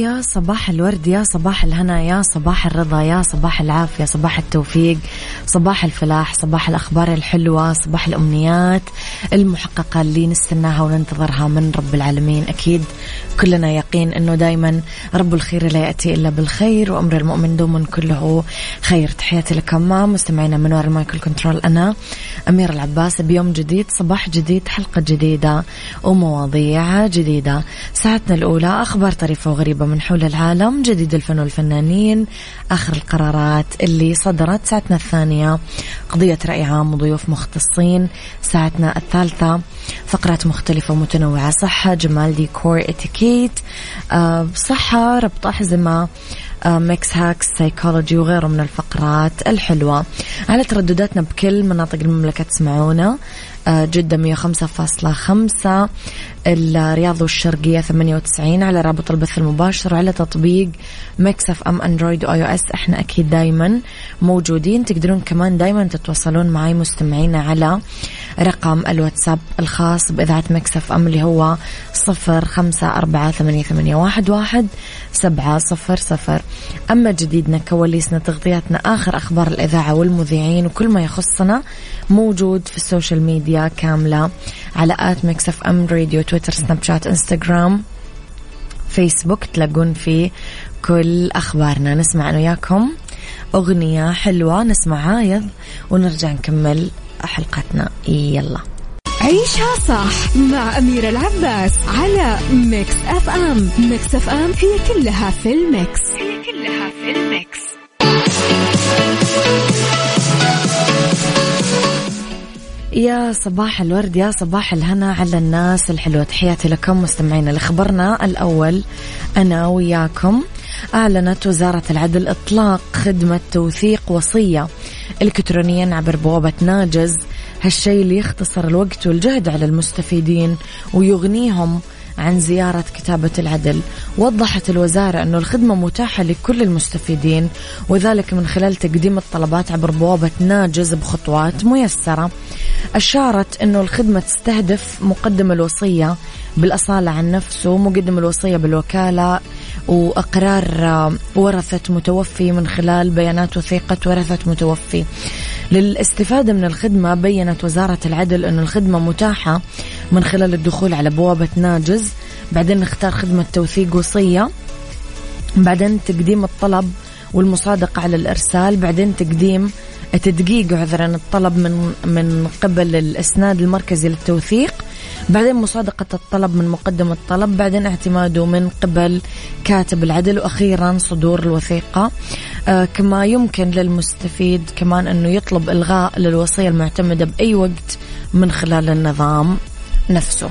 يا صباح الورد يا صباح الهنا يا صباح الرضا يا صباح العافية صباح التوفيق صباح الفلاح صباح الأخبار الحلوة صباح الأمنيات المحققة اللي نستناها وننتظرها من رب العالمين. أكيد كلنا يقين أنه دايما رب الخير لا يأتي إلا بالخير وأمر المؤمن دوما كله خير. تحياتي لكم مستمعينا من وراء المايكل كنترول أنا أمير العباس بيوم جديد صباح جديد حلقة جديدة ومواضيع جديدة. ساعتنا الأولى أخبار طريفة وغريبة من حول العالم جديد الفن والفنانين آخر القرارات اللي صدرت ساعتنا الثانية. قضية رأي عام وضيوف مختصين ساعتنا الثالثة. فقرات مختلفة ومتنوعة صحة جمال ديكور اتيكيت آه، صحة ربط أحزمة Mix hacks psychology وغيره من الفقرات الحلوة. على تردداتنا بكل مناطق المملكة تسمعونا. جدة 105.5 الرياض والشرقية 98 على رابط البث المباشر وعلى تطبيق Mix FM Android و iOS. إحنا أكيد دايما موجودين. تقدرون كمان دايما تتواصلون معي مستمعينا على رقم الواتساب الخاص بإذاعة Mix FM اللي هو صفر خمسة أربعة ثمانية, ثمانية واحد, واحد سبعة صفر صفر. أما جديدنا كواليسنا تغطياتنا آخر أخبار الإذاعة والمذيعين وكل ما يخصنا موجود في ال social media. كاملة على at Mix FM Radio تويتر سناب شات انستغرام فيسبوك تلاقون فيه كل أخبارنا. نسمع أنا وياكم. أغنية حلوة نسمع عايض ونرجع نكمل حلقتنا. يلا. عيشها صح مع أميرة العباس على Mix FM. Mix FM هي كلها في ال mix. هي كلها في ال mix. يا صباح الورد يا صباح الهنا على الناس الحلوة. تحياتي لكم مستمعينا لخبرنا الأول أنا وياكم. أعلنت وزارة العدل إطلاق خدمة توثيق وصية إلكترونيا عبر بوابة ناجز. هالشيء اللي يختصر الوقت والجهد على المستفيدين ويغنيهم. عن زيارة كتابة العدل. وضحت الوزارة أنه الخدمة متاحة لكل المستفيدين وذلك من خلال تقديم الطلبات عبر بوابة ناجز بخطوات ميسرة. أشارت أنه الخدمة تستهدف مقدم الوصية بالأصالة عن نفسه مقدم الوصية بالوكالة وإقرار ورثة متوفي من خلال بيانات وثيقة ورثة متوفي. للاستفادة من الخدمة بينت وزارة العدل أن الخدمة متاحة من خلال الدخول على بوابة ناجز. بعدين نختار خدمة توثيق وصية. بعدين تقديم الطلب والمصادقة على الإرسال. بعدين تقديم تدقيق عذرا الطلب من من قبل الإسناد المركزي للتوثيق. بعدين مصادقة الطلب من مقدم الطلب بعدين اعتماده من قبل كاتب العدل وأخيرا صدور الوثيقة. آه كما يمكن للمستفيد كمان أنه يطلب إلغاء للوصية المعتمدة بأي وقت من خلال النظام نفسه.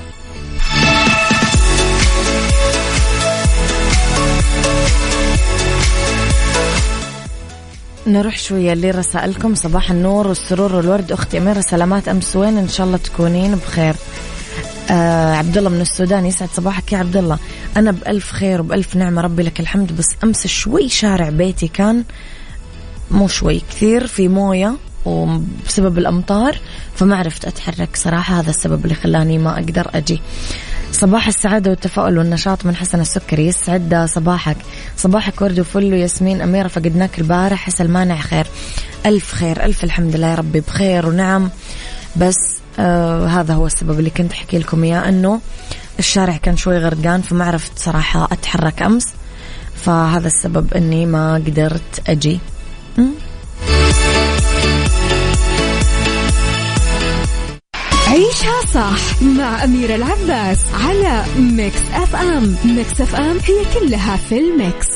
نروح شوية لرسائلكم. صباح النور والسرور والورد. أختي أميرة سلامات أمس وين؟ إن شاء الله تكونين بخير. آه عبد الله من السودان يسعد صباحك يا عبد الله أنا بألف خير وبألف نعمة ربي لك الحمد. بس أمس شوي شارع بيتي كان مو شوي كثير في موية وبسبب الأمطار فما عرفت أتحرك صراحة. هذا السبب اللي خلاني ما أقدر أجي. صباح السعادة والتفاؤل والنشاط من حسن السكري. يسعد صباحك. صباحك ورد وفل وياسمين أميرة فقدناك البارح. عسى المانع خير. ألف خير. ألف الحمد لله يا ربي. بخير ونعم. بس آه هذا هو السبب اللي كنت أحكي لكم إياه أنه الشارع كان شوي غرقان فما عرفت صراحة أتحرك أمس فهذا السبب أني ما قدرت أجي. عيشها صح مع أميرة العباس على Mix FM. Mix FM هي كلها في ال mix.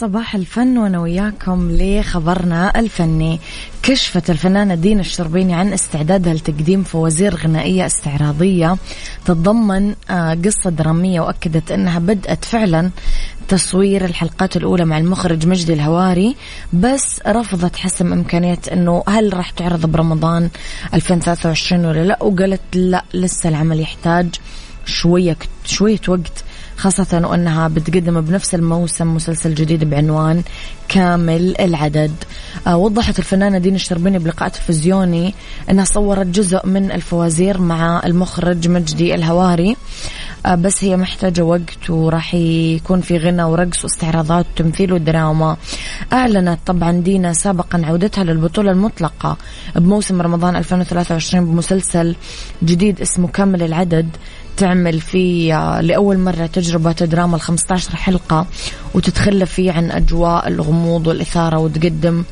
صباح الفن وأنا وياكم لخبرنا الفني. كشفت الفنانة دينا الشربيني عن استعدادها لتقديم فوازير غنائية استعراضية تتضمن آه، قصة درامية وأكدت أنها بدأت فعلا تصوير الحلقات الأولى مع المخرج مجدي الهواري بس رفضت حسم إمكانية أنه هل راح تعرض برمضان 2023 ولا لا؟ وقالت لا لسه العمل يحتاج شوية شوية وقت. خاصة وأنها بتقدم بنفس الموسم مسلسل جديد بعنوان كامل العدد. آه وضحت الفنانة دين الشربيني بلقاء تلفزيوني أنها صورت جزء من الفوازير مع المخرج مجدي الهواري. آه بس هي محتاجة وقت وراح يكون في غنى ورقص واستعراضات وتمثيل ودراما. أعلنت طبعا دينا سابقا عودتها للبطولة المطلقة بموسم رمضان 2023 بمسلسل جديد اسمه كامل العدد. تعمل فيه آه، لأول مرة تجربة دراما ال 15 حلقة وتتخلى فيه عن أجواء الغموض والإثارة وتقدم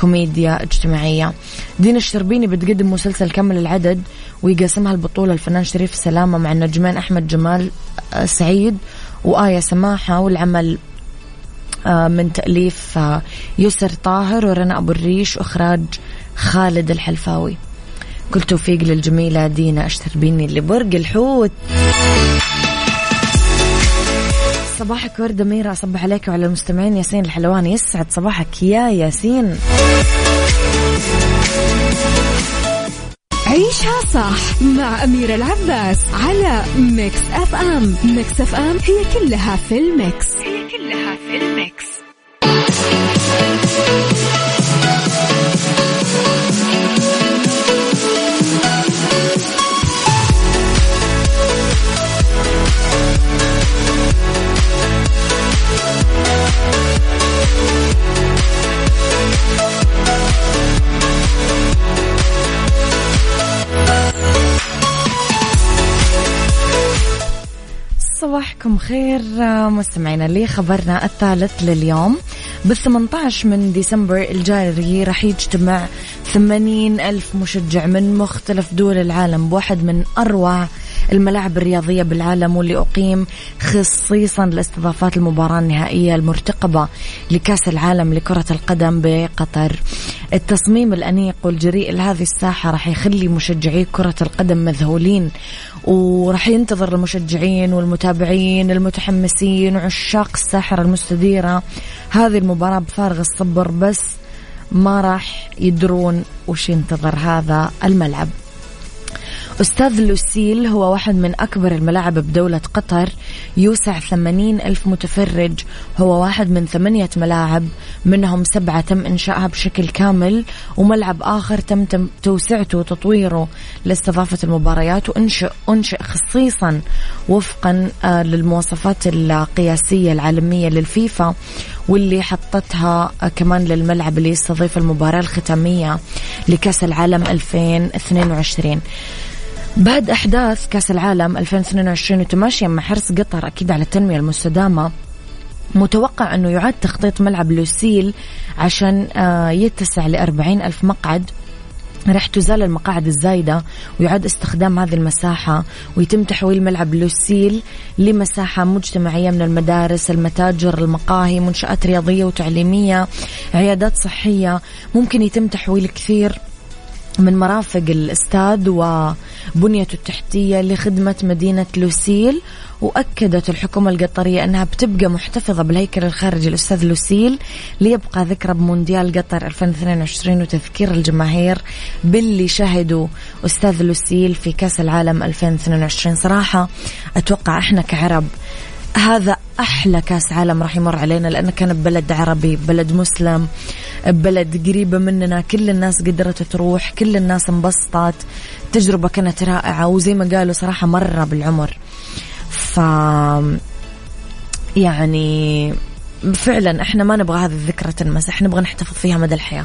كوميديا اجتماعية. دينا الشربيني بتقدم مسلسل كمل العدد ويقاسمها البطولة الفنان شريف سلامة مع النجمين أحمد جمال آه، سعيد وآية سماحة والعمل آه، من تأليف يسر طاهر ورنا أبو الريش وإخراج خالد الحلفاوي. كل توفيق للجميلة دينا الشربيني برج الحوت. صباحك ورد ميرا أصبح عليك وعلى المستمعين ياسين الحلواني يسعد صباحك يا ياسين. عيشها صح مع أميرة العباس على Mix FM. Mix FM هي كلها في ال mix. هي كلها في ال mix. صباحكم خير مستمعينا لي خبرنا الثالث لليوم. بال 18 من ديسمبر الجاري راح يجتمع 80 ألف مشجع من مختلف دول العالم بواحد من أروع الملاعب الرياضية بالعالم واللي أقيم خصيصا لاستضافات المباراة النهائية المرتقبة لكأس العالم لكرة القدم بقطر. التصميم الأنيق والجريء لهذه الساحة راح يخلي مشجعي كرة القدم مذهولين وراح ينتظر المشجعين والمتابعين المتحمسين وعشاق الساحرة المستديرة. هذه المباراة بفارغ الصبر بس ما راح يدرون وش ينتظر هذا الملعب. أستاذ لوسيل هو واحد من أكبر الملاعب بدولة قطر. يوسع ثمانين ألف متفرج. هو واحد من ثمانية ملاعب منهم سبعة تم إنشائها بشكل كامل وملعب آخر تم, تم توسعته وتطويره لاستضافة المباريات وأنشئ أنشئ خصيصا وفقا آه، للمواصفات القياسية العالمية للفيفا واللي حطتها آه، كمان للملعب اللي يستضيف المباراة الختامية لكأس العالم 2022 بعد أحداث كأس العالم 2022 وتماشيا مع حرص قطر أكيد على التنمية المستدامة متوقع أنه يعاد تخطيط ملعب لوسيل عشان آه، يتسع لأربعين ألف مقعد. راح تزال المقاعد الزايدة ويعاد استخدام هذه المساحة ويتم تحويل ملعب لوسيل لمساحة مجتمعية من المدارس المتاجر المقاهي منشآت رياضية وتعليمية عيادات صحية. ممكن يتم تحويل كثير من مرافق الاستاد وبنيته التحتية لخدمة مدينة لوسيل وأكدت الحكومة القطرية أنها بتبقى محتفظة بالهيكل الخارجي الأستاذ لوسيل ليبقى ذكرى بمونديال قطر 2022 وتذكير الجماهير باللي شهدوا أستاذ لوسيل في كأس العالم 2022 صراحة أتوقع إحنا كعرب هذا أحلى كأس عالم راح يمر علينا لأنه كان ببلد عربي بلد مسلم بلد قريبة مننا. كل الناس قدرت تروح كل الناس انبسطت. تجربة كانت رائعة وزي ما قالوا صراحة مرة بالعمر. ف يعني فعلا إحنا ما نبغى هذه الذكرى تنمسح إحنا نبغى نحتفظ فيها مدى الحياة.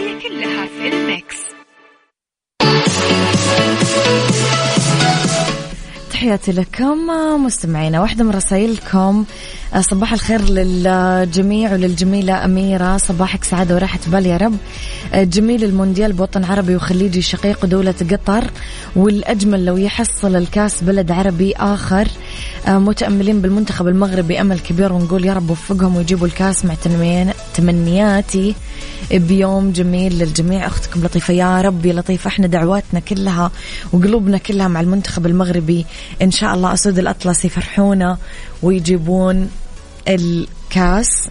تحياتي لكم مستمعينا واحدة من رسائلكم. صباح الخير للجميع وللجميلة أميرة. صباحك سعادة وراحة بال يا رب. جميل المونديال بوطن عربي وخليجي شقيق دولة قطر. والأجمل لو يحصل الكاس بلد عربي آخر. متأملين بالمنتخب المغربي أمل كبير ونقول يا رب وفقهم ويجيبوا الكاس مع تمنياتي بيوم جميل للجميع. أختكم لطيفة يا رب يا لطيفة. إحنا دعواتنا كلها وقلوبنا كلها مع المنتخب المغربي إن شاء الله أسود الأطلس يفرحونا ويجيبون الكاس.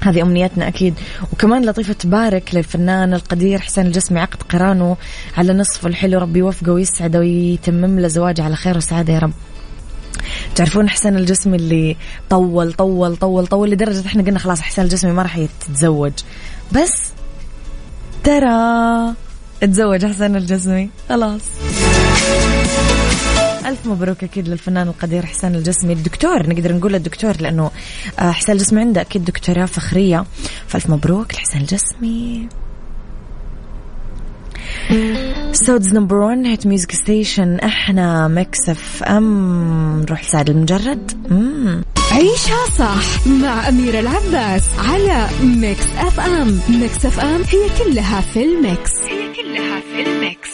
هذه أمنياتنا أكيد. وكمان لطيفة تبارك للفنان القدير حسين الجسمي عقد قرانه على نصف الحلو. ربي يوفقه ويسعده ويتمم له زواجه على خير وسعادة يا رب. تعرفون حسين الجسمي اللي طول طول طول طول لدرجة إحنا قلنا خلاص حسين الجسمي ما راح يتزوج. بس ترى تزوج حسين الجسمي. خلاص. ألف مبروك أكيد للفنان القدير حسين الجسمي. الدكتور نقدر نقول الدكتور لأنه آه، حسين الجسمي عنده أكيد دكتوراه فخرية. فألف مبروك لحسين الجسمي. Saudi's number 1 hit music station أحنا Mix FM نروح لسعد المجرد. مم. عيشها صح مع أميرة العباس على Mix FM Mix FM هي كلها في ال mix. هي كلها في الميكس.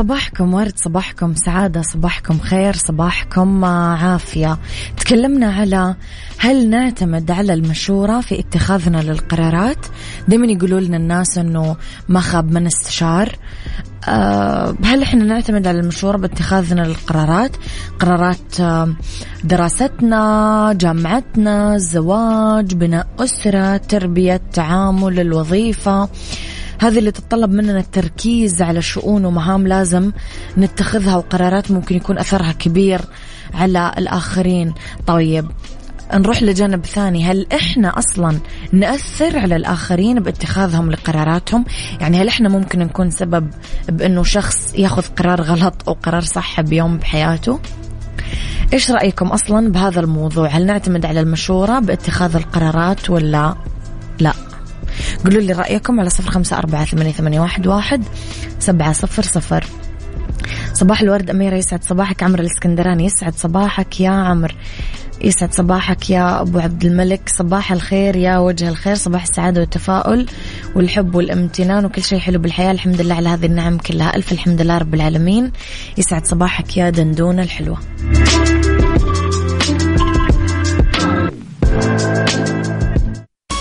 صباحكم ورد صباحكم سعادة صباحكم خير صباحكم عافية. تكلمنا على هل نعتمد على المشورة في اتخاذنا للقرارات؟ دائما يقولوا لنا الناس أنه ما خاب من استشار. أه هل إحنا نعتمد على المشورة باتخاذنا للقرارات؟ قرارات أه دراستنا جامعتنا الزواج بناء أسرة تربية تعامل الوظيفة. هذه اللي تتطلب مننا التركيز على شؤون ومهام لازم نتخذها وقرارات ممكن يكون أثرها كبير على الآخرين. طيب نروح لجانب ثاني. هل إحنا أصلا نأثر على الآخرين باتخاذهم لقراراتهم؟ يعني هل إحنا ممكن نكون سبب بأنه شخص يأخذ قرار غلط أو قرار صح بيوم بحياته؟ إيش رأيكم أصلا بهذا الموضوع؟ هل نعتمد على المشورة باتخاذ القرارات ولا لا قولوا لي رأيكم على صفر خمسة أربعة ثمانية, واحد, واحد سبعة صفر صفر. صباح الورد أميرة يسعد صباحك. عمر الإسكندراني يسعد صباحك يا عمر يسعد صباحك يا أبو عبد الملك. صباح الخير يا وجه الخير. صباح السعادة والتفاؤل والحب والامتنان وكل شيء حلو بالحياة. الحمد لله على هذه النعم كلها. ألف الحمد لله رب العالمين. يسعد صباحك يا دندونة الحلوة.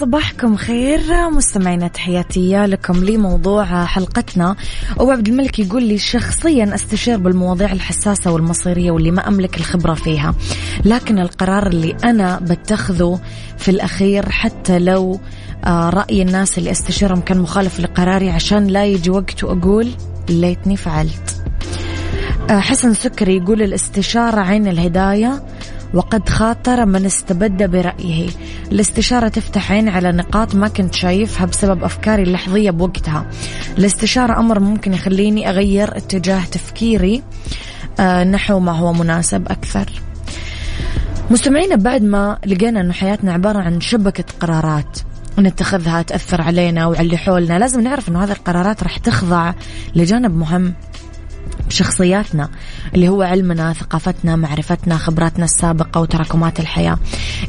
صباحكم خير. مستمعينا تحياتي لكم لموضوع حلقتنا. أبو عبد الملك يقول لي شخصيا أستشير بالمواضيع الحساسة والمصيرية واللي ما أملك الخبرة فيها. لكن القرار اللي أنا بتخذه في الأخير حتى لو آه، رأي الناس اللي أستشيرهم كان مخالف لقراري عشان لا يجي وقت وأقول ليتني فعلت. آه، حسن سكري يقول الإستشارة عين الهداية وقد خاطر من استبد برأيه. الاستشارة تفتح عين على نقاط ما كنت شايفها بسبب أفكاري اللحظية بوقتها. الاستشارة أمر ممكن يخليني أغير اتجاه تفكيري آه، نحو ما هو مناسب أكثر. مستمعينا بعد ما لقينا أنه حياتنا عبارة عن شبكة قرارات نتخذها تأثر علينا وعلى اللي حولنا لازم نعرف أنه هذه القرارات راح تخضع لجانب مهم. بشخصياتنا اللي هو علمنا ثقافتنا معرفتنا خبراتنا السابقة وتراكمات الحياة.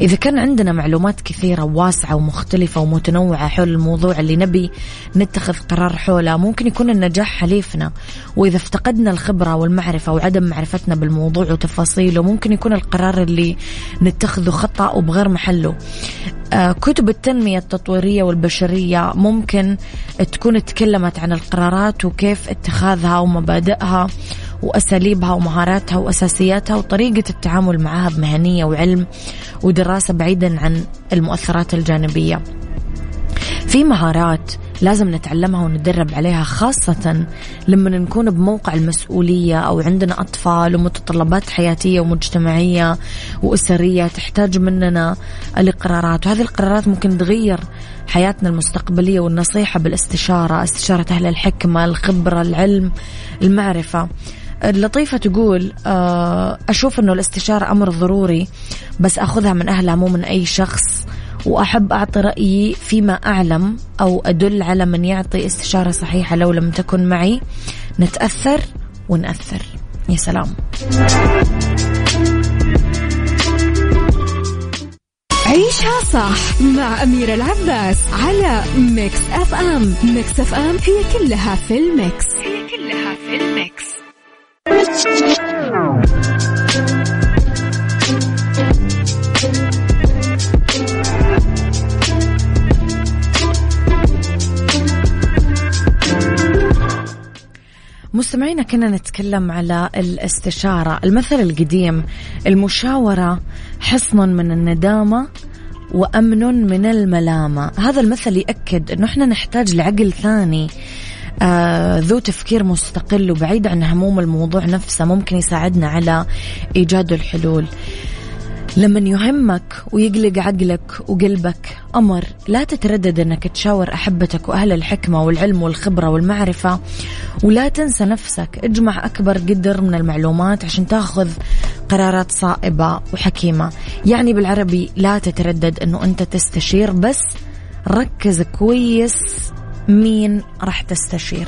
إذا كان عندنا معلومات كثيرة واسعة ومختلفة ومتنوعة حول الموضوع اللي نبي نتخذ قرار حوله ممكن يكون النجاح حليفنا. وإذا افتقدنا الخبرة والمعرفة وعدم معرفتنا بالموضوع وتفاصيله ممكن يكون القرار اللي نتخذه خطأ وبغير محله. آه، كتب التنمية التطويرية والبشرية ممكن تكون تكلمت عن القرارات وكيف اتخاذها ومبادئها. وأساليبها ومهاراتها وأساسياتها وطريقة التعامل معها بمهنية وعلم ودراسة بعيدا عن المؤثرات الجانبية. في مهارات لازم نتعلمها ونتدرب عليها خاصة لما نكون بموقع المسؤولية أو عندنا أطفال ومتطلبات حياتية ومجتمعية وأسرية تحتاج مننا القرارات. وهذه القرارات ممكن تغير حياتنا المستقبلية والنصيحة بالاستشارة استشارة أهل الحكمة الخبرة العلم المعرفة. اللطيفة تقول آه، أشوف أنه الاستشارة أمر ضروري بس أخذها من أهلها مو من أي شخص. وأحب أعطي رأيي فيما أعلم أو أدل على من يعطي استشارة صحيحة لو لم تكن معي. نتأثر ونأثر. يا سلام. عيشها صح مع أميرة العباس على Mix FM Mix FM هي كلها في ال mix. هي كلها في ال mix. مستمعينا كنا نتكلم على الاستشارة المثل القديم المشاورة حصن من الندامة وأمن من الملامة. هذا المثل يأكد أنه إحنا نحتاج لعقل ثاني آه ذو تفكير مستقل وبعيد عن هموم الموضوع نفسه ممكن يساعدنا على إيجاد الحلول. لما يهمك ويقلق عقلك وقلبك. أمر لا تتردد أنك تشاور أحبتك وأهل الحكمة والعلم والخبرة والمعرفة ولا تنسى نفسك. اجمع أكبر قدر من المعلومات عشان تأخذ قرارات صائبة وحكيمة. يعني بالعربي لا تتردد أنه أنت تستشير بس ركز كويس مين راح تستشير.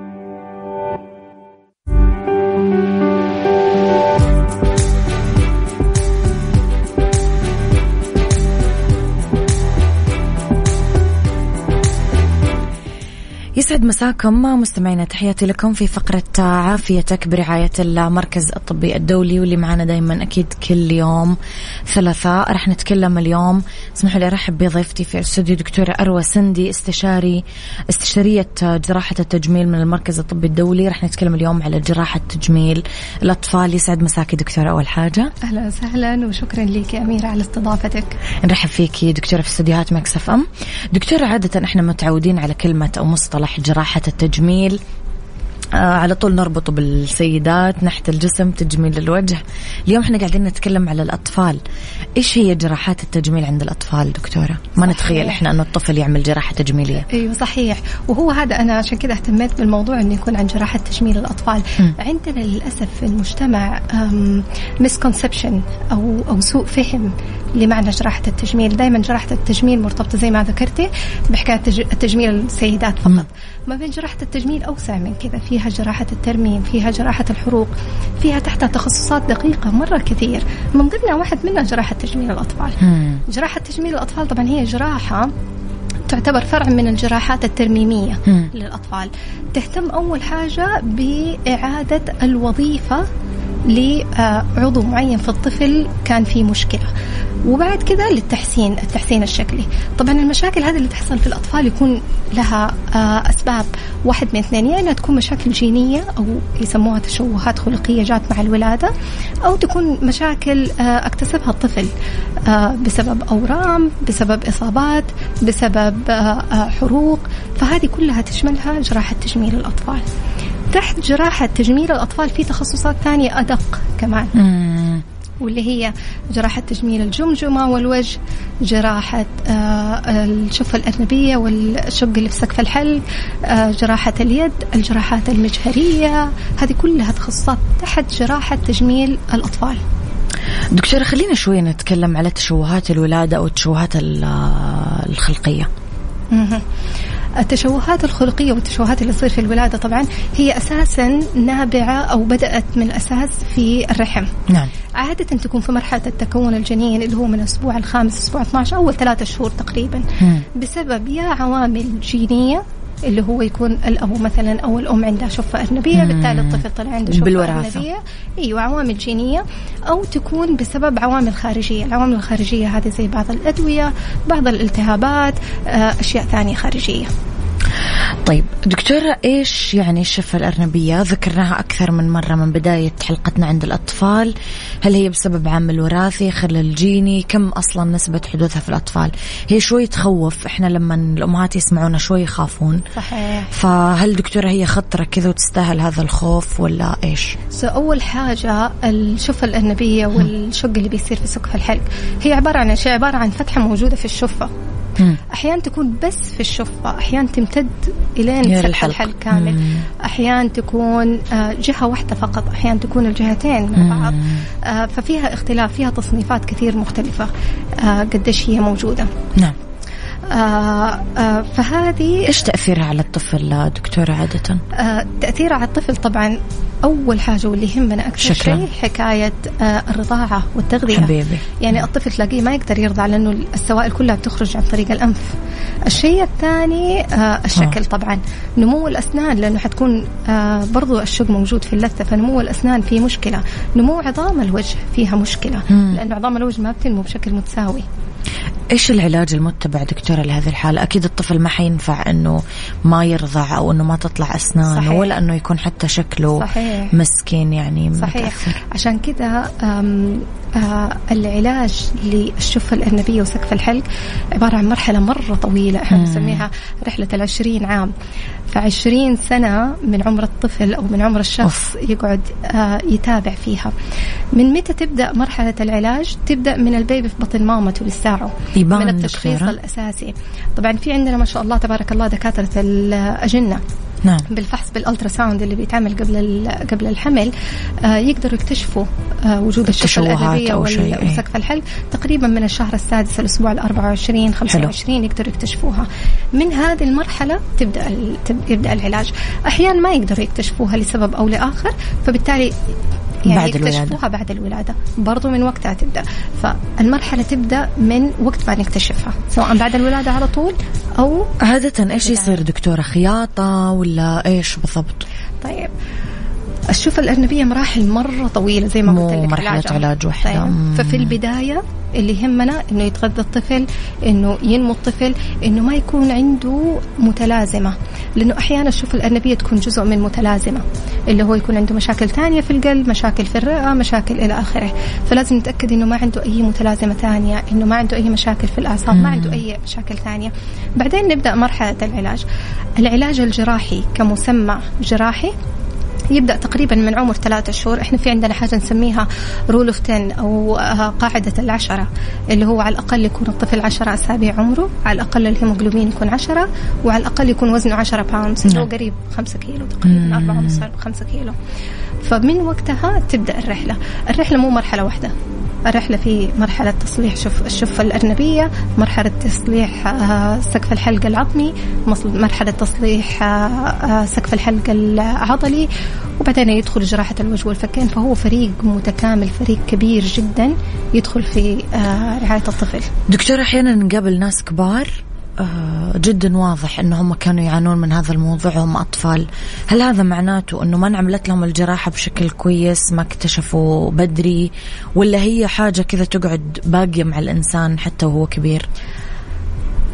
يسعد مساكم مستمعينا تحياتي لكم في فقرة عافيتك برعاية المركز الطبي الدولي واللي معنا دايما أكيد كل يوم ثلاثاء. رح نتكلم اليوم اسمحوا لي أرحب بضيفتي في الاستوديو دكتورة أروى سندي استشاري استشارية جراحة التجميل من المركز الطبي الدولي. رح نتكلم اليوم على جراحة تجميل الأطفال. يسعد مساكي دكتورة أول حاجة. أهلا وسهلا وشكرا لك يا أميرة على استضافتك. نرحب فيكي دكتورة في استديوهات مكسف أم. دكتورة عادة إحنا متعودين على كلمة أو مصطلح جراحة التجميل. آه على طول نربطه بالسيدات نحت الجسم تجميل الوجه. اليوم إحنا قاعدين نتكلم على الأطفال. إيش هي جراحات التجميل عند الأطفال دكتورة؟ ما نتخيل إحنا أنه الطفل يعمل جراحة تجميلية. أيوه صحيح. وهو هذا أنا عشان كذا اهتميت بالموضوع إنه يكون عن جراحة تجميل الأطفال. م. عندنا للأسف في المجتمع مسكونسبشن أو أو سوء فهم لمعنى جراحة التجميل. دائما جراحة التجميل مرتبطة زي ما ذكرتي بحكاية تج- التجميل السيدات م. ما بين جراحة التجميل أوسع من كذا فيها جراحة الترميم فيها جراحة الحروق فيها تحتها تخصصات دقيقة مرة كثير من ضمنها واحد منها جراحة تجميل الأطفال مم. جراحة تجميل الأطفال طبعا هي جراحة تعتبر فرع من الجراحات الترميمية. للأطفال تهتم أول حاجة بإعادة الوظيفة لعضو معين في الطفل كان فيه مشكلة. وبعد كذا للتحسين التحسين الشكلي. طبعا المشاكل هذه اللي تحصل في الأطفال يكون لها آه، أسباب. واحد من اثنين يا إنها تكون مشاكل جينية أو يسموها تشوهات خلقية جات مع الولادة أو تكون مشاكل آه، اكتسبها الطفل آه، بسبب أورام بسبب إصابات بسبب حروق. فهذه كلها تشملها جراحة تجميل الأطفال. تحت جراحة تجميل الأطفال في تخصصات ثانية أدق كمان. مم. واللي هي جراحة تجميل الجمجمة والوجه جراحة آه، الشفة الأرنبية والشق اللي في سقف الحلق آه، جراحة اليد الجراحات المجهرية. هذه كلها تخصصات تحت جراحة تجميل الأطفال. دكتورة خلينا شوي نتكلم على تشوهات الولادة أو التشوهات الخلقية. التشوهات الخلقية والتشوهات اللي تصير في الولادة طبعا هي أساسا نابعة أو بدأت من الأساس في الرحم. نعم. عادة تكون في مرحلة التكون الجنين اللي هو من الأسبوع الخامس أسبوع 12 أول ثلاثة شهور تقريبا. مم. بسبب يا عوامل جينية اللي هو يكون الأب مثلا أو الأم عندها شفة أرنبية بالتالي الطفل طلع عنده شفة بالوراثة. أرنبية أيوة عوامل جينية أو تكون بسبب عوامل خارجية. العوامل الخارجية هذه زي بعض الأدوية بعض الالتهابات آه، أشياء ثانية خارجية. طيب دكتورة إيش يعني الشفة الأرنبية؟ ذكرناها أكثر من مرة من بداية حلقتنا عند الأطفال. هل هي بسبب عامل وراثي خلل جيني كم أصلا نسبة حدوثها في الأطفال؟ هي شوي تخوف. إحنا لما الأمهات يسمعونا شوي يخافون. صحيح. فهل دكتورة هي خطرة كذا وتستاهل هذا الخوف ولا إيش؟ سو أول حاجة الشفة الأرنبية والشق اللي بيصير في سقف الحلق هي عبارة عن شيء عبارة عن فتحة موجودة في الشفة. أحيانا تكون بس في الشفة أحيانا تمتد الين سقف الحلق. كامل. أحيانا تكون آه، جهة واحدة فقط أحيانا تكون الجهتين مع بعض. آه، ففيها اختلاف فيها تصنيفات كثير مختلفة آه، قديش هي موجودة. نعم. آه، آه، فهذه إيش تأثيرها على الطفل دكتورة عادة؟ آه، تأثيرها على الطفل طبعا أول حاجة واللي يهمنا أكثر شكراً. شيء حكاية آه، الرضاعة والتغذية. حبيبي. يعني الطفل تلاقيه ما يقدر يرضع لأنه السوائل كلها بتخرج عن طريق الأنف. الشيء الثاني آه، الشكل طبعا. نمو الأسنان لأنه حتكون آه، برضو الشق موجود في اللثة فنمو الأسنان فيه مشكلة. نمو عظام الوجه فيها مشكلة. مم. لأنه عظام الوجه ما بتنمو بشكل متساوي. إيش العلاج المتبع دكتورة لهذه الحالة؟ أكيد الطفل ما حينفع إنه ما يرضع أو إنه ما تطلع أسنانه صحيح. ولا إنه يكون حتى شكله صحيح. مسكين يعني صحيح متأثر. عشان كذا العلاج للشفة الأرنبية وسقف الحلق عبارة عن مرحلة مرة طويلة إحنا نسميها رحلة العشرين عام. فعشرين سنة من عمر الطفل أو من عمر الشخص يقعد آه يتابع فيها. من متى تبدأ مرحلة العلاج؟ تبدأ من البيبي في بطن مامته لساعه من التشخيص دكتورة؟ الأساسي. طبعا في عندنا ما شاء الله تبارك الله دكاترة الأجنة. نعم. بالفحص بال ultrasound اللي بيتعمل قبل قبل الحمل آه يقدروا يكتشفوا آه وجود الشفه وال- إيه. وسقف الحلق. تقريبا من الشهر السادس الأسبوع ال 24 25 يقدروا يكتشفوها. من هذه المرحلة تبدأ يبدأ العلاج. أحيانا ما يقدروا يكتشفوها لسبب أو لآخر فبالتالي يعني بعد الولادة. يكتشفوها بعد الولادة. برضو من وقتها تبدأ. فالمرحلة تبدأ من وقت ما نكتشفها. سواء بعد الولادة على طول أو عادة إيش يصير دكتورة؟ خياطة ولا إيش بالضبط؟ طيب. الشوفة الأرنبية مراحل مرة طويلة زي ما قلت لك. مرحلة. علاج واحدة. طيب. ففي البداية اللي يهمنا إنه يتغذى الطفل إنه ينمو الطفل إنه ما يكون عنده متلازمة. لأنه أحيانا الشوفة الأرنبية تكون جزء من متلازمة. اللي هو يكون عنده مشاكل ثانية في القلب مشاكل في الرئة مشاكل إلى آخره. فلازم نتأكد إنه ما عنده أي متلازمة ثانية إنه ما عنده أي مشاكل في الأعصاب ما عنده أي مشاكل ثانية. بعدين نبدأ مرحلة العلاج. العلاج الجراحي كمسمى جراحي يبدأ تقريبا من عمر ثلاثة شهور. إحنا في عندنا حاجة نسميها rule of 10 أو قاعدة العشرة اللي هو على الأقل يكون الطفل 10 أسابيع عمره على الأقل الهيموجلوبين يكون 10 وعلى الأقل يكون وزنه 10 pounds اللي هو نعم. قريب 5 كيلو تقريبا 4 ونص 5 كيلو. فمن وقتها تبدأ الرحلة. الرحلة مو مرحلة واحدة. الرحلة في مرحلة تصليح شف الشفة الأرنبية مرحلة تصليح آه، سقف الحلق العظمي مرحلة تصليح آه، آه، سقف الحلق العضلي وبعدين يدخل جراحة الوجه والفكين فهو فريق متكامل فريق كبير جدا يدخل في رعاية الطفل. دكتورة أحيانا نقابل ناس كبار جدا واضح انهم كانوا يعانون من هذا الموضوع وهم أطفال. هل هذا معناته إنه ما انعملت لهم الجراحة بشكل كويس ما اكتشفوا بدري ولا هي حاجة كذا تقعد باقية مع الإنسان حتى وهو كبير؟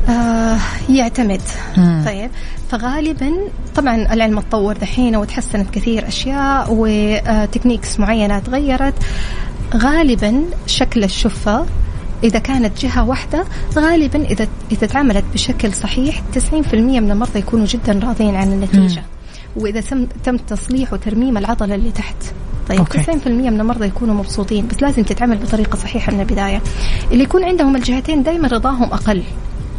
آه يعتمد. مم. طيب. فغالبا طبعا العلم تطور دحين وتحسنت كثير أشياء وتكنيكس معينة تغيرت. غالبا شكل الشفة إذا كانت جهة واحدة غالبا إذا إذا تعاملت بشكل صحيح 90% من المرضى يكونوا جدا راضيين عن النتيجة. وإذا تم تم تصليح وترميم العضلة اللي تحت. طيب أوكي. 90% من المرضى يكونوا مبسوطين بس لازم تتعمل بطريقة صحيحة من البدايه اللي يكون عندهم الجهتين دائما رضاهم أقل.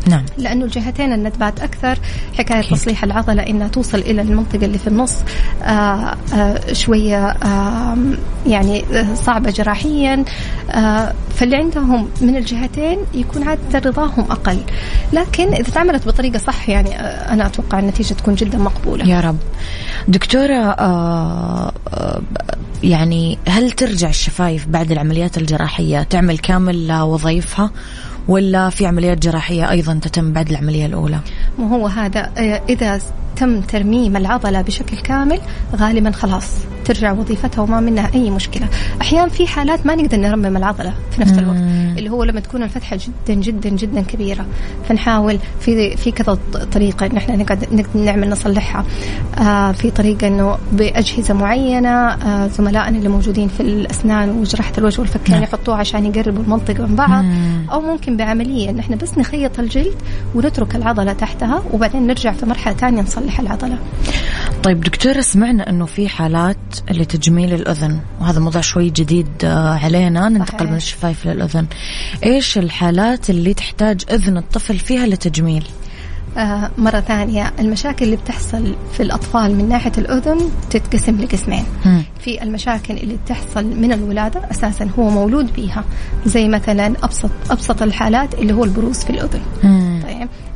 نعم. لأنه الجهتين الندبات أكثر. حكاية أكيد. تصليح العضلة إنها توصل إلى المنطقة اللي في النص آه آه شوية آه يعني صعبة جراحيا. فاللي عندهم من الجهتين يكون عاده رضاهم أقل. لكن إذا تعملت بطريقة صح يعني أنا أتوقع النتيجة تكون جدا مقبولة. يا رب. دكتورة آه يعني هل ترجع الشفايف بعد العمليات الجراحية؟ تعمل كامل وظائفها ولا في عمليات جراحية أيضا تتم بعد العملية الأولى؟ ما هو هذا إذا تم ترميم العضلة بشكل كامل غالبا خلاص ترجع وظيفتها وما منها أي مشكلة. أحيانا في حالات ما نقدر نرمم العضلة في نفس الوقت اللي هو لما تكون الفتحة جدا جدا جدا كبيرة. فنحاول في في كذا طريقة إن إحنا نقعد نقدر نعمل نصلحها. آه في طريقة إنه بأجهزة معينة آه زملائنا اللي موجودين في الأسنان وجراحة الوجه والفكين نعم. يحطوها عشان يقربوا المنطقة من بعض. أو ممكن بعملية إن إحنا بس نخيط الجلد ونترك العضلة تحتها وبعدين نرجع في مرحلة ثانية نصلح العضلة طيب دكتورة سمعنا أنه في حالات لتجميل الأذن وهذا موضوع شوي جديد آه، علينا ننتقل. من الشفايف للأذن إيش الحالات اللي تحتاج أذن الطفل فيها لتجميل آه مرة ثانية المشاكل اللي بتحصل في الأطفال من ناحية الأذن تتقسم لقسمين. في المشاكل اللي بتحصل من الولادة أساسا هو مولود بيها زي مثلا أبسط أبسط الحالات اللي هو البروز في الأذن مم.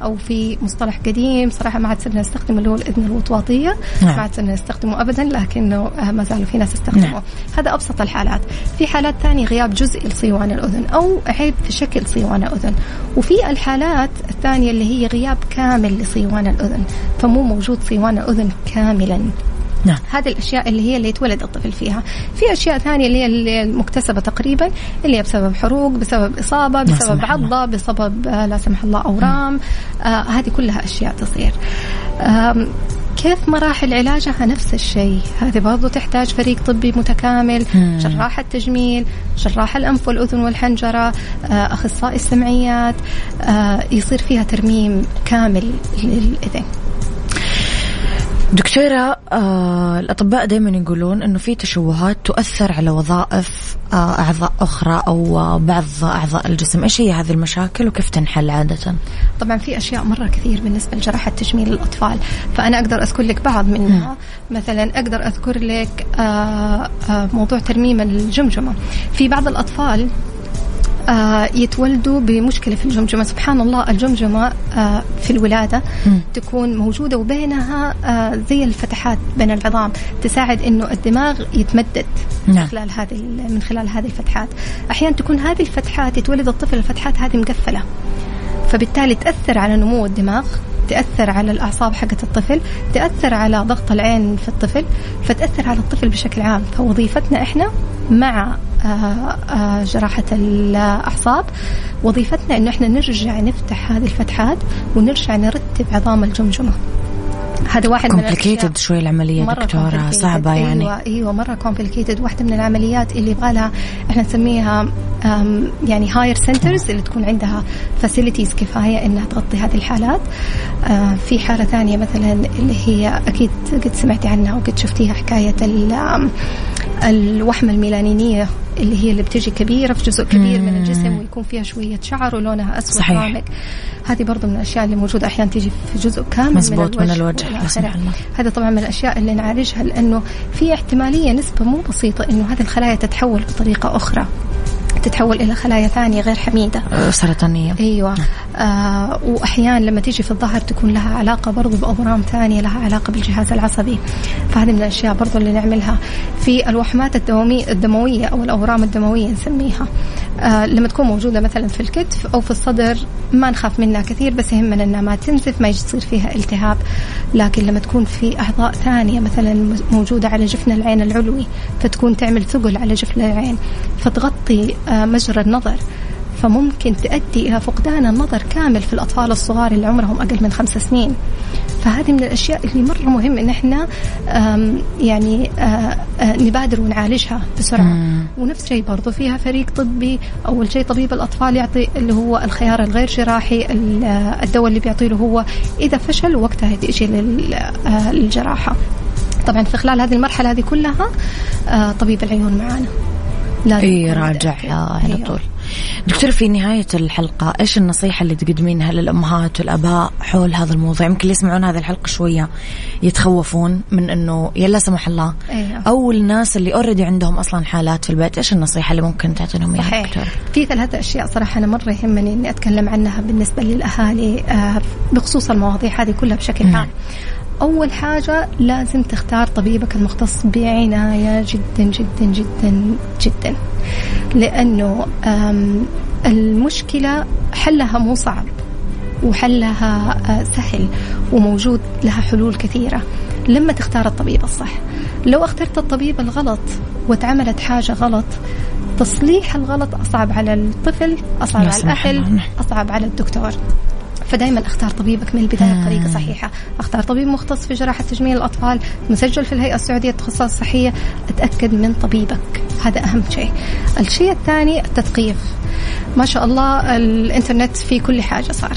أو في مصطلح قديم صراحة ما عاد صرنا نستخدمه اللي هو الإذن الوطواطيه نعم. ما عاد صرنا نستخدمه ابدا لكنه ما زالوا في ناس يستخدموه. نعم. هذا أبسط الحالات. في حالات ثانية غياب جزئي لصيوان الأذن أو عيب في شكل صيوان الأذن. وفي الحالات الثانية اللي هي غياب كامل لصيوان الأذن. فمو موجود صيوان الأذن كاملا. نعم. هذه الأشياء اللي هي اللي يتولد الطفل فيها. في أشياء ثانية اللي هي اللي المكتسبه تقريبا اللي هي بسبب حروق بسبب إصابة بسبب. عضة بسبب آه، لا سمح الله أورام. آه هذه كلها أشياء تصير. آم، كيف مراحل علاجها؟ نفس الشيء. هذه برضو تحتاج فريق طبي متكامل مم. جراح التجميل جراح الأنف والأذن والحنجرة آه، أخصائي السمعيات آه، يصير فيها ترميم كامل للإذن. دكتورة آه الأطباء دائما يقولون أنه في تشوهات تؤثر على وظائف آه أعضاء أخرى أو آه بعض أعضاء الجسم. إيش هي هذه المشاكل وكيف تنحل عادة؟ طبعا في أشياء مرة كثير بالنسبة لجراحة تجميل الأطفال فأنا أقدر أذكر لك بعض منها. مثلا أقدر أذكر لك آه، آه، موضوع ترميم الجمجمة. في بعض الأطفال آه يتولدوا بمشكلة في الجمجمة. سبحان الله الجمجمة آه في الولادة. تكون موجودة وبينها آه زي الفتحات بين العظام. تساعد إنه الدماغ يتمدد نعم. من خلال هذه من خلال هذه الفتحات. أحيانا تكون هذه الفتحات يتولد الطفل الفتحات هذه مقفلة. فبالتالي تأثر على نمو الدماغ. تأثر على الأعصاب حقت الطفل تأثر على ضغط العين في الطفل فتأثر على الطفل بشكل عام. فوظيفتنا إحنا مع آه، آه، جراحة الأعصاب وظيفتنا إنه إحنا نرجع نفتح هذه الفتحات ونرجع نرتب عظام الجمجمة. هذا واحد من complicated شوي دكتورة complicated. صعبة يعني. أيوه أيوه مرة complicated واحدة من العمليات اللي يبغى لها إحنا نسميها يعني higher centers اللي تكون عندها facilities كفاية إنها تغطي هذه الحالات آه، في حالة ثانية مثلا اللي هي أكيد قد سمعتي عنها وقد شفتيها حكاية الوحمه الميلانينية اللي هي اللي بتجي كبيرة في جزء كبير من الجسم ويكون فيها شوية شعر ولونها أسود صحيح. غامق هذه برضو من الأشياء اللي موجودة أحيانا تيجي في جزء كامل مزبوط، من من الوجه, الوجه، والآخرة. سمح الله. هذا طبعا من الأشياء اللي نعالجها لأنه في احتمالية نسبة مو بسيطة إنه هذه الخلايا تتحول بطريقة أخرى تتحول إلى خلايا ثانية غير حميدة. آه، سرطانية. أيوه. آه وأحيانا لما تيجي في الظهر تكون لها علاقة برضو بأورام ثانية لها علاقة بالجهاز العصبي. فهذه من الأشياء برضو اللي نعملها في الوحمات الدموية الدموية أو الأورام الدموية نسميها. آه لما تكون موجودة مثلا في الكتف أو في الصدر ما نخاف منها كثير بس يهمنا إنها ما تنزف ما يصير فيها التهاب. لكن لما تكون في أعضاء ثانية مثلا موجودة على جفن العين العلوي فتكون تعمل ثقل على جفن العين فتغطي آه مجرى النظر فممكن تؤدي إلى فقدان النظر كامل في الأطفال الصغار اللي عمرهم أقل من خمس سنين. فهذه من الأشياء اللي مرة مهم إن إحنا يعني آه، آه، نبادر ونعالجها بسرعة. مم. ونفس الشيء برضو فيها فريق طبي. أول شيء طبيب الأطفال يعطي اللي هو الخيار الغير جراحي آه، الدواء اللي بيعطيه له هو. إذا فشل وقتها يجي لل- آه، للجراحة. طبعا في خلال هذه المرحلة هذه كلها طبيب العيون معانا. لازم اي راجع. على أيوه. طول. دكتور في نهاية الحلقة إيش النصيحة اللي تقدمينها للأمهات والأباء حول هذا الموضوع؟ يمكن اللي يسمعون هذه الحلقة شوية يتخوفون من أنه يلا سمح الله أيوه. أو الناس اللي أوريدي عندهم أصلا حالات في البيت إيش النصيحة اللي ممكن تعطينهم إياها دكتور؟ في ثلاثة أشياء صراحة أنا مرة يهمني إني أتكلم عنها بالنسبة للأهالي آه، بخصوص المواضيع هذه كلها بشكل عام. أول حاجة لازم تختار طبيبك المختص بعناية جدا جدا جدا جدا. لأنه المشكلة حلها مو صعب وحلها آه، سهل وموجود لها حلول كثيرة. لما تختار الطبيب الصح لو اخترت الطبيب الغلط واتعملت حاجة غلط تصليح الغلط أصعب على الطفل أصعب على الأهل أصعب على الدكتور. فدائما أختار طبيبك من البداية بطريقة صحيحة، أختار طبيب مختص في جراحة تجميل الأطفال، مسجل في الهيئة السعودية للتخصصات الصحية، أتأكد من طبيبك، هذا أهم شيء. الشيء الثاني التثقيف. ما شاء الله الإنترنت في كل حاجة صار.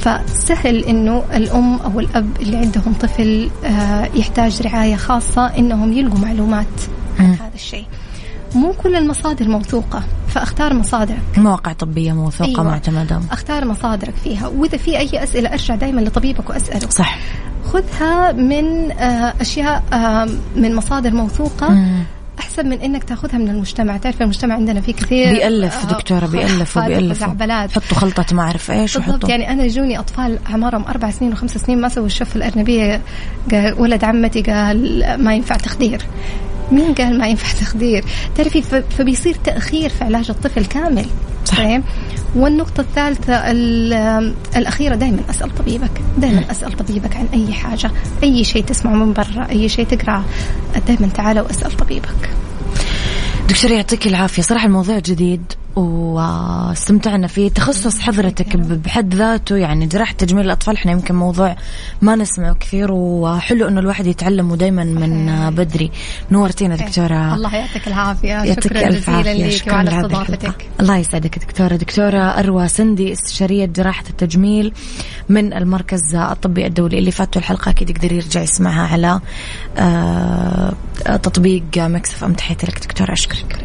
فسهل إنه الأم أو الأب اللي عندهم طفل آه، يحتاج رعاية خاصة إنهم يلقوا معلومات عن هذا الشيء. مو كل المصادر موثوقة فأختار مصادرك مواقع طبية موثوقة أيوة. معتمدة. أختار مصادرك فيها وإذا في أي أسئلة أرجع دائما لطبيبك وأسأله. صح. خذها من آه، أشياء آه، من مصادر موثوقة مم. أحسن من إنك تأخذها من المجتمع. تعرف المجتمع عندنا فيه كثير بيألف آه، دكتورة بيألف وبيألف حطوا خلطة ما أعرف إيش بالضبط يعني أنا يجوني أطفال أعمارهم أربع سنين وخمس سنين ما سووا الشف الأرنبية قال ولد عمتي قال ما ينفع تخدير. مين قال ما ينفع تخدير؟ تعرفي فبيصير تأخير في علاج الطفل كامل. صحيح والنقطة الثالثة الأخيرة دائما أسأل طبيبك. دائما أسأل طبيبك عن أي حاجة. أي شيء تسمعه من برا أي شيء تقرأه. دائما تعال وأسأل طبيبك. دكتور يعطيك العافية. صراحة الموضوع جديد. واستمتعنا فيه تخصص حضرتك بحد ذاته. يعني جراحة تجميل الأطفال إحنا يمكن موضوع ما نسمعه كثير وحلو إنه الواحد يتعلم دايما من بدري. نورتينا دكتورة. الله يعطيك العافية. يعطيك شكرا جزيلا لك وعلى استضافتك. الله يسعدك دكتورة. دكتورة أروى سندي استشارية جراحة التجميل من المركز الطبي الدولي. اللي فاتوا الحلقة أكيد يقدر يرجع يسمعها على آه، تطبيق مكسف أم. تحياتي لك دكتورة. أشكرك.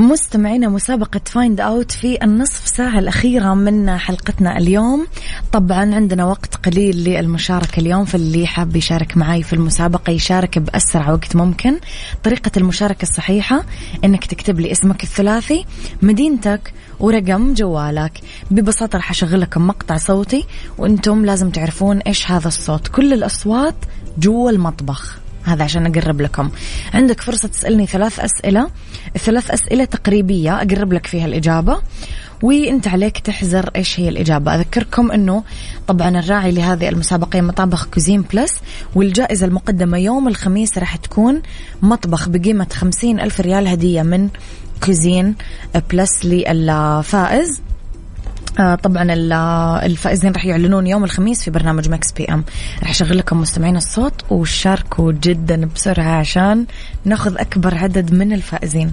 مستمعينا مسابقة Find Out في النصف ساعة الأخيرة من حلقتنا اليوم. طبعا عندنا وقت قليل للمشاركة اليوم فاللي حاب يشارك معي في المسابقة يشارك بأسرع وقت ممكن. طريقة المشاركة الصحيحة إنك تكتب لي اسمك الثلاثي مدينتك ورقم جوالك. ببساطة راح أشغل لكم مقطع صوتي وأنتم لازم تعرفون إيش هذا الصوت. كل الأصوات جوا المطبخ. هذا عشان أقرب لكم. عندك فرصة تسألني ثلاث أسئلة الثلاث أسئلة تقريبية أقرب لك فيها الإجابة وإنت عليك تحذر إيش هي الإجابة. أذكركم إنه طبعا الراعي لهذه المسابقة مطابخ Cuisine Plus والجائزة المقدمة يوم الخميس راح تكون مطبخ بقيمة خمسين ألف ريال هدية من Cuisine Plus للفائز. آه طبعا الفائزين راح يعلنون يوم الخميس في برنامج Mix PM. راح أشغل لكم مستمعين الصوت وشاركوا جدا بسرعة عشان ناخذ أكبر عدد من الفائزين.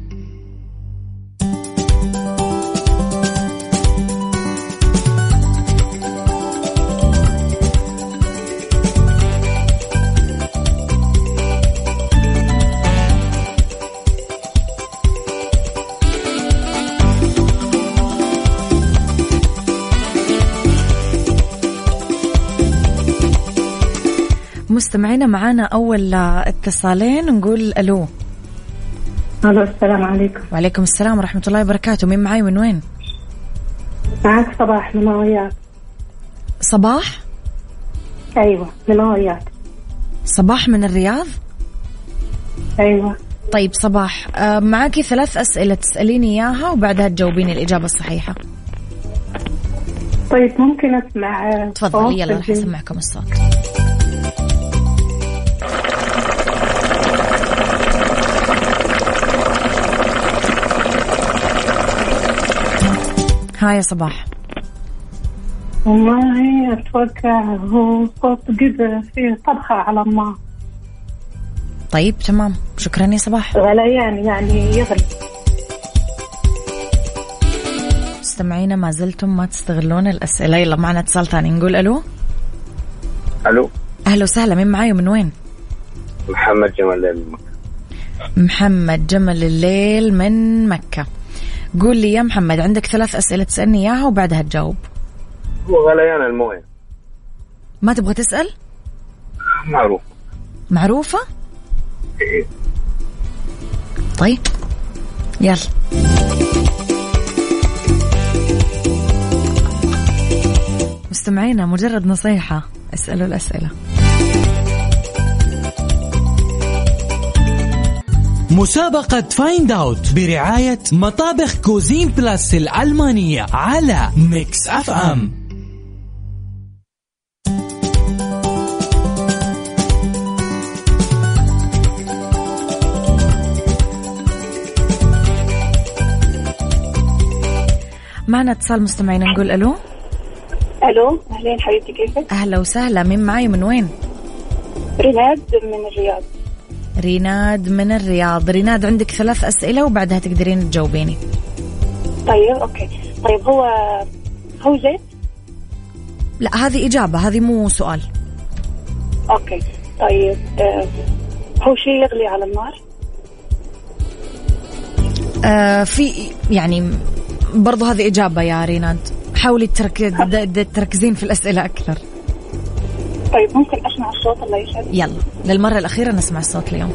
مستمعينا معانا أول اتصالين نقول ألو. ألو السلام عليكم. وعليكم السلام ورحمة الله وبركاته. مين معاي من وين؟ معك صباح من وياك؟ صباح؟ أيوه من وياك. صباح من الرياض؟ أيوه. طيب صباح. آه، معاكي ثلاث أسئلة تسأليني إياها وبعدها تجاوبيني الإجابة الصحيحة. طيب ممكن أسمع آه، تفضلي يلا راح؟ أسمعكم الصوت. ها يا صباح. والله أتوقع هو صوت قدر فيه طبخة على النار طيب تمام. شكرا يا صباح. غليان يعني يغلي مستمعينا ما زلتم ما تستغلون الأسئلة. يلا معنا اتصال ثاني. نقول ألو. ألو. أهلا وسهلا. مين معاي ومن وين؟ محمد جمال من مكة. محمد جمل الليل من مكة. قول لي يا محمد عندك ثلاث أسئلة تسألني إياها وبعدها تجاوب. هو غليان الموية. ما تبغى تسأل؟ معروف. معروفة؟ إيه. طيب يلا. مستمعينا مجرد نصيحة اسألوا الأسئلة. مسابقة Find Out برعاية مطابخ Cuisine Plus الألمانية على Mix FM معنا اتصال مستمعينا نقول ألو. ألو أهلين حبيبتي كيفك؟ أهلا وسهلا مين معاي من وين؟ ريناد من الرياض. ريناد من الرياض. ريناد عندك ثلاث أسئلة وبعدها تقدرين تجاوبيني. طيب okay. طيب هو هو زيت؟ لا هذه إجابة هذه مو سؤال. okay. طيب آه هو شيء يغلي على النار؟ آه في يعني برضو هذه إجابة يا ريناد. حاولي تركزين في الأسئلة أكثر. طيب ممكن أسمع الصوت؟ الله يسعدك؟ يلا للمرة الأخيرة نسمع الصوت اليوم.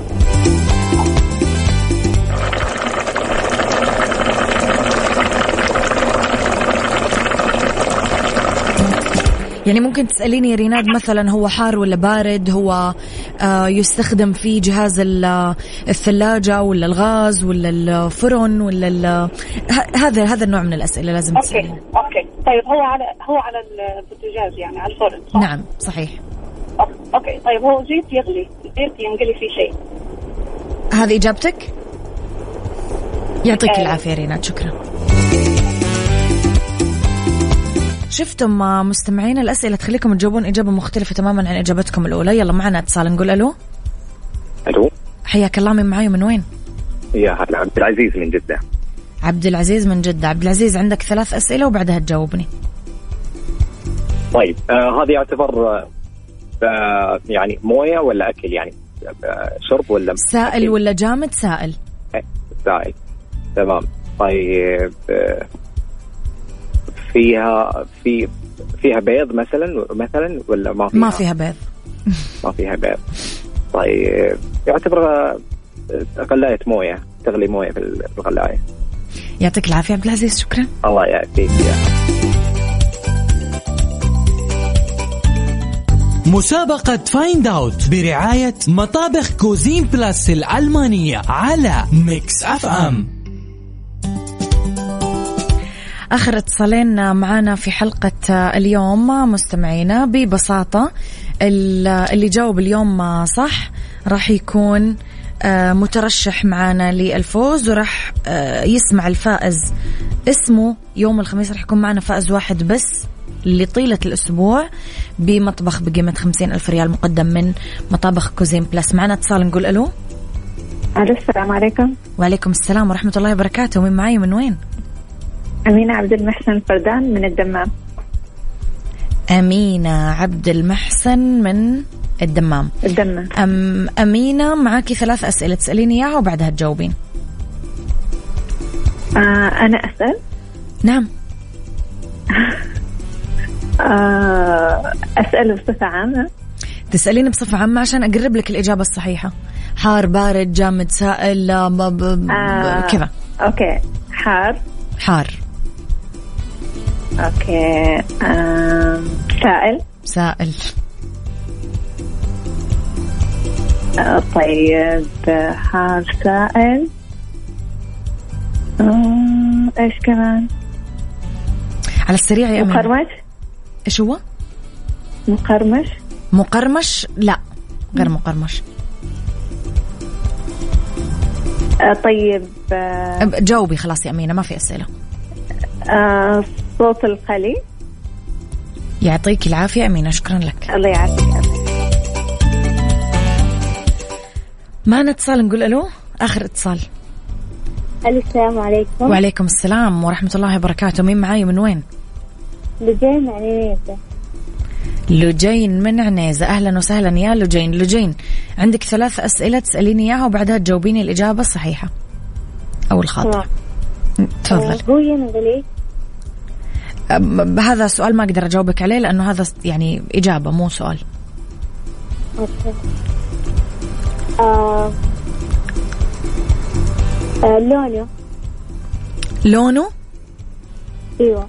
يعني ممكن تسأليني يا ريناد مثلا هو حار ولا بارد؟ هو آه يستخدم في جهاز ال- الثلاجة ولا الغاز ولا الفرن ولا هذا هذا النوع من الأسئلة لازم تسأليني. okay. طيب هو على هو على البوتاجاز يعني على الفرن صح؟ نعم صحيح. okay طيب هو زيت يغلي زيت ينقلي فيه شيء. هذه إجابتك؟ يعطيك آه. العافية ريناد شكرا. شفتم آه، مستمعين الأسئلة تخليكم تجاوبون إجابة مختلفة تماما عن إجابتكم الأولى. يلا معنا اتصال نقول ألو. ألو. حياك الله من معاي من وين؟ يا هلا عبد العزيز من جدة. عبد العزيز من جدة. عبد العزيز عندك ثلاث أسئلة وبعدها تجاوبني. طيب آه هذا يعتبر آه آه، يعني موية ولا أكل؟ يعني آه شرب ولا سائل أكل؟ ولا جامد؟ سائل. سائل. تمام. طيب آه فيها في فيها بيض مثلا مثلا ولا ما فيها؟ ما فيها بيض. ما فيها بيض. طيب يعتبر آه، غلاية موية تغلي موية في الغلاية. يعطيك العافية عبد العزيز شكرا. الله يعافيك. يا مسابقة Find Out برعاية مطابخ Cuisine Plus الألمانية على Mix FM آخر اتصالين معنا في حلقة اليوم مستمعينا ببساطة ال- اللي جاوب اليوم صح راح يكون آه، مترشح معنا للفوز وراح آه، يسمع الفائز اسمه. يوم الخميس راح يكون معنا فائز واحد بس لطيلة الأسبوع بمطبخ بقيمة خمسين ألف ريال مقدم من مطابخ Cuisine Plus معنا اتصال نقول ألو. ألو السلام عليكم. وعليكم السلام ورحمة الله وبركاته. من معي من وين؟ أمينة عبد المحسن فردان من الدمام. أمينة عبد المحسن من الدمام. الدمام. أم أمينة معاكي ثلاث أسئلة. تسأليني إياها وبعدها تجاوبين. آه أنا أسأل؟ نعم. آه أسأل بصفة عامة. تسأليني بصفة عامة عشان أقرب لك الإجابة الصحيحة. حار بارد جامد سائل آه. كذا. okay. حار؟ حار. okay. آم، سائل؟ سائل. طيب آه، حار سائل. آم، إيش كمان؟ على السريع يا أمين مقرمش؟ إيش هو؟ مقرمش؟ مقرمش؟ لا غير مقرمش. آه، طيب آه، جاوبي خلاص يا أمينة ما في أسئلة. آه، صوت القلي يعطيك العافية أمينة شكرا لك. الله يعافيك. معنا اتصال نقول ألو؟ آخر اتصال. ألو السلام عليكم. وعليكم السلام ورحمة الله وبركاته. مين معاي؟ من وين؟ لجين عنيزة. لجين من عنيزة. أهلا وسهلا يا لجين. لجين عندك ثلاث أسئلة تسأليني إياها وبعدها تجاوبيني الإجابة الصحيحة. أو الخاطئة. تفضل. أم- هذا سؤال ما أقدر أجاوبك عليه لأنه هذا يعني إجابة مو سؤال. أوكي. آه. آه لونه لونه أيوه.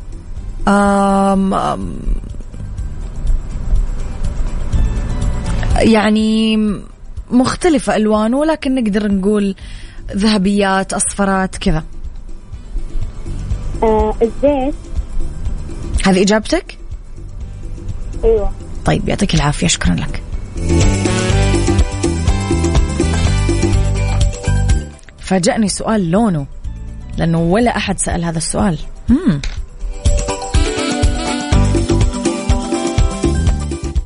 أم أم يعني مختلفة ألوانه ولكن نقدر نقول ذهبيات أصفرات كذا. آه الزيت. هذه إجابتك؟ أيوه. طيب يعطيك العافية شكرا لك. فاجأني سؤال لونه لأنه ولا أحد سأل هذا السؤال مم.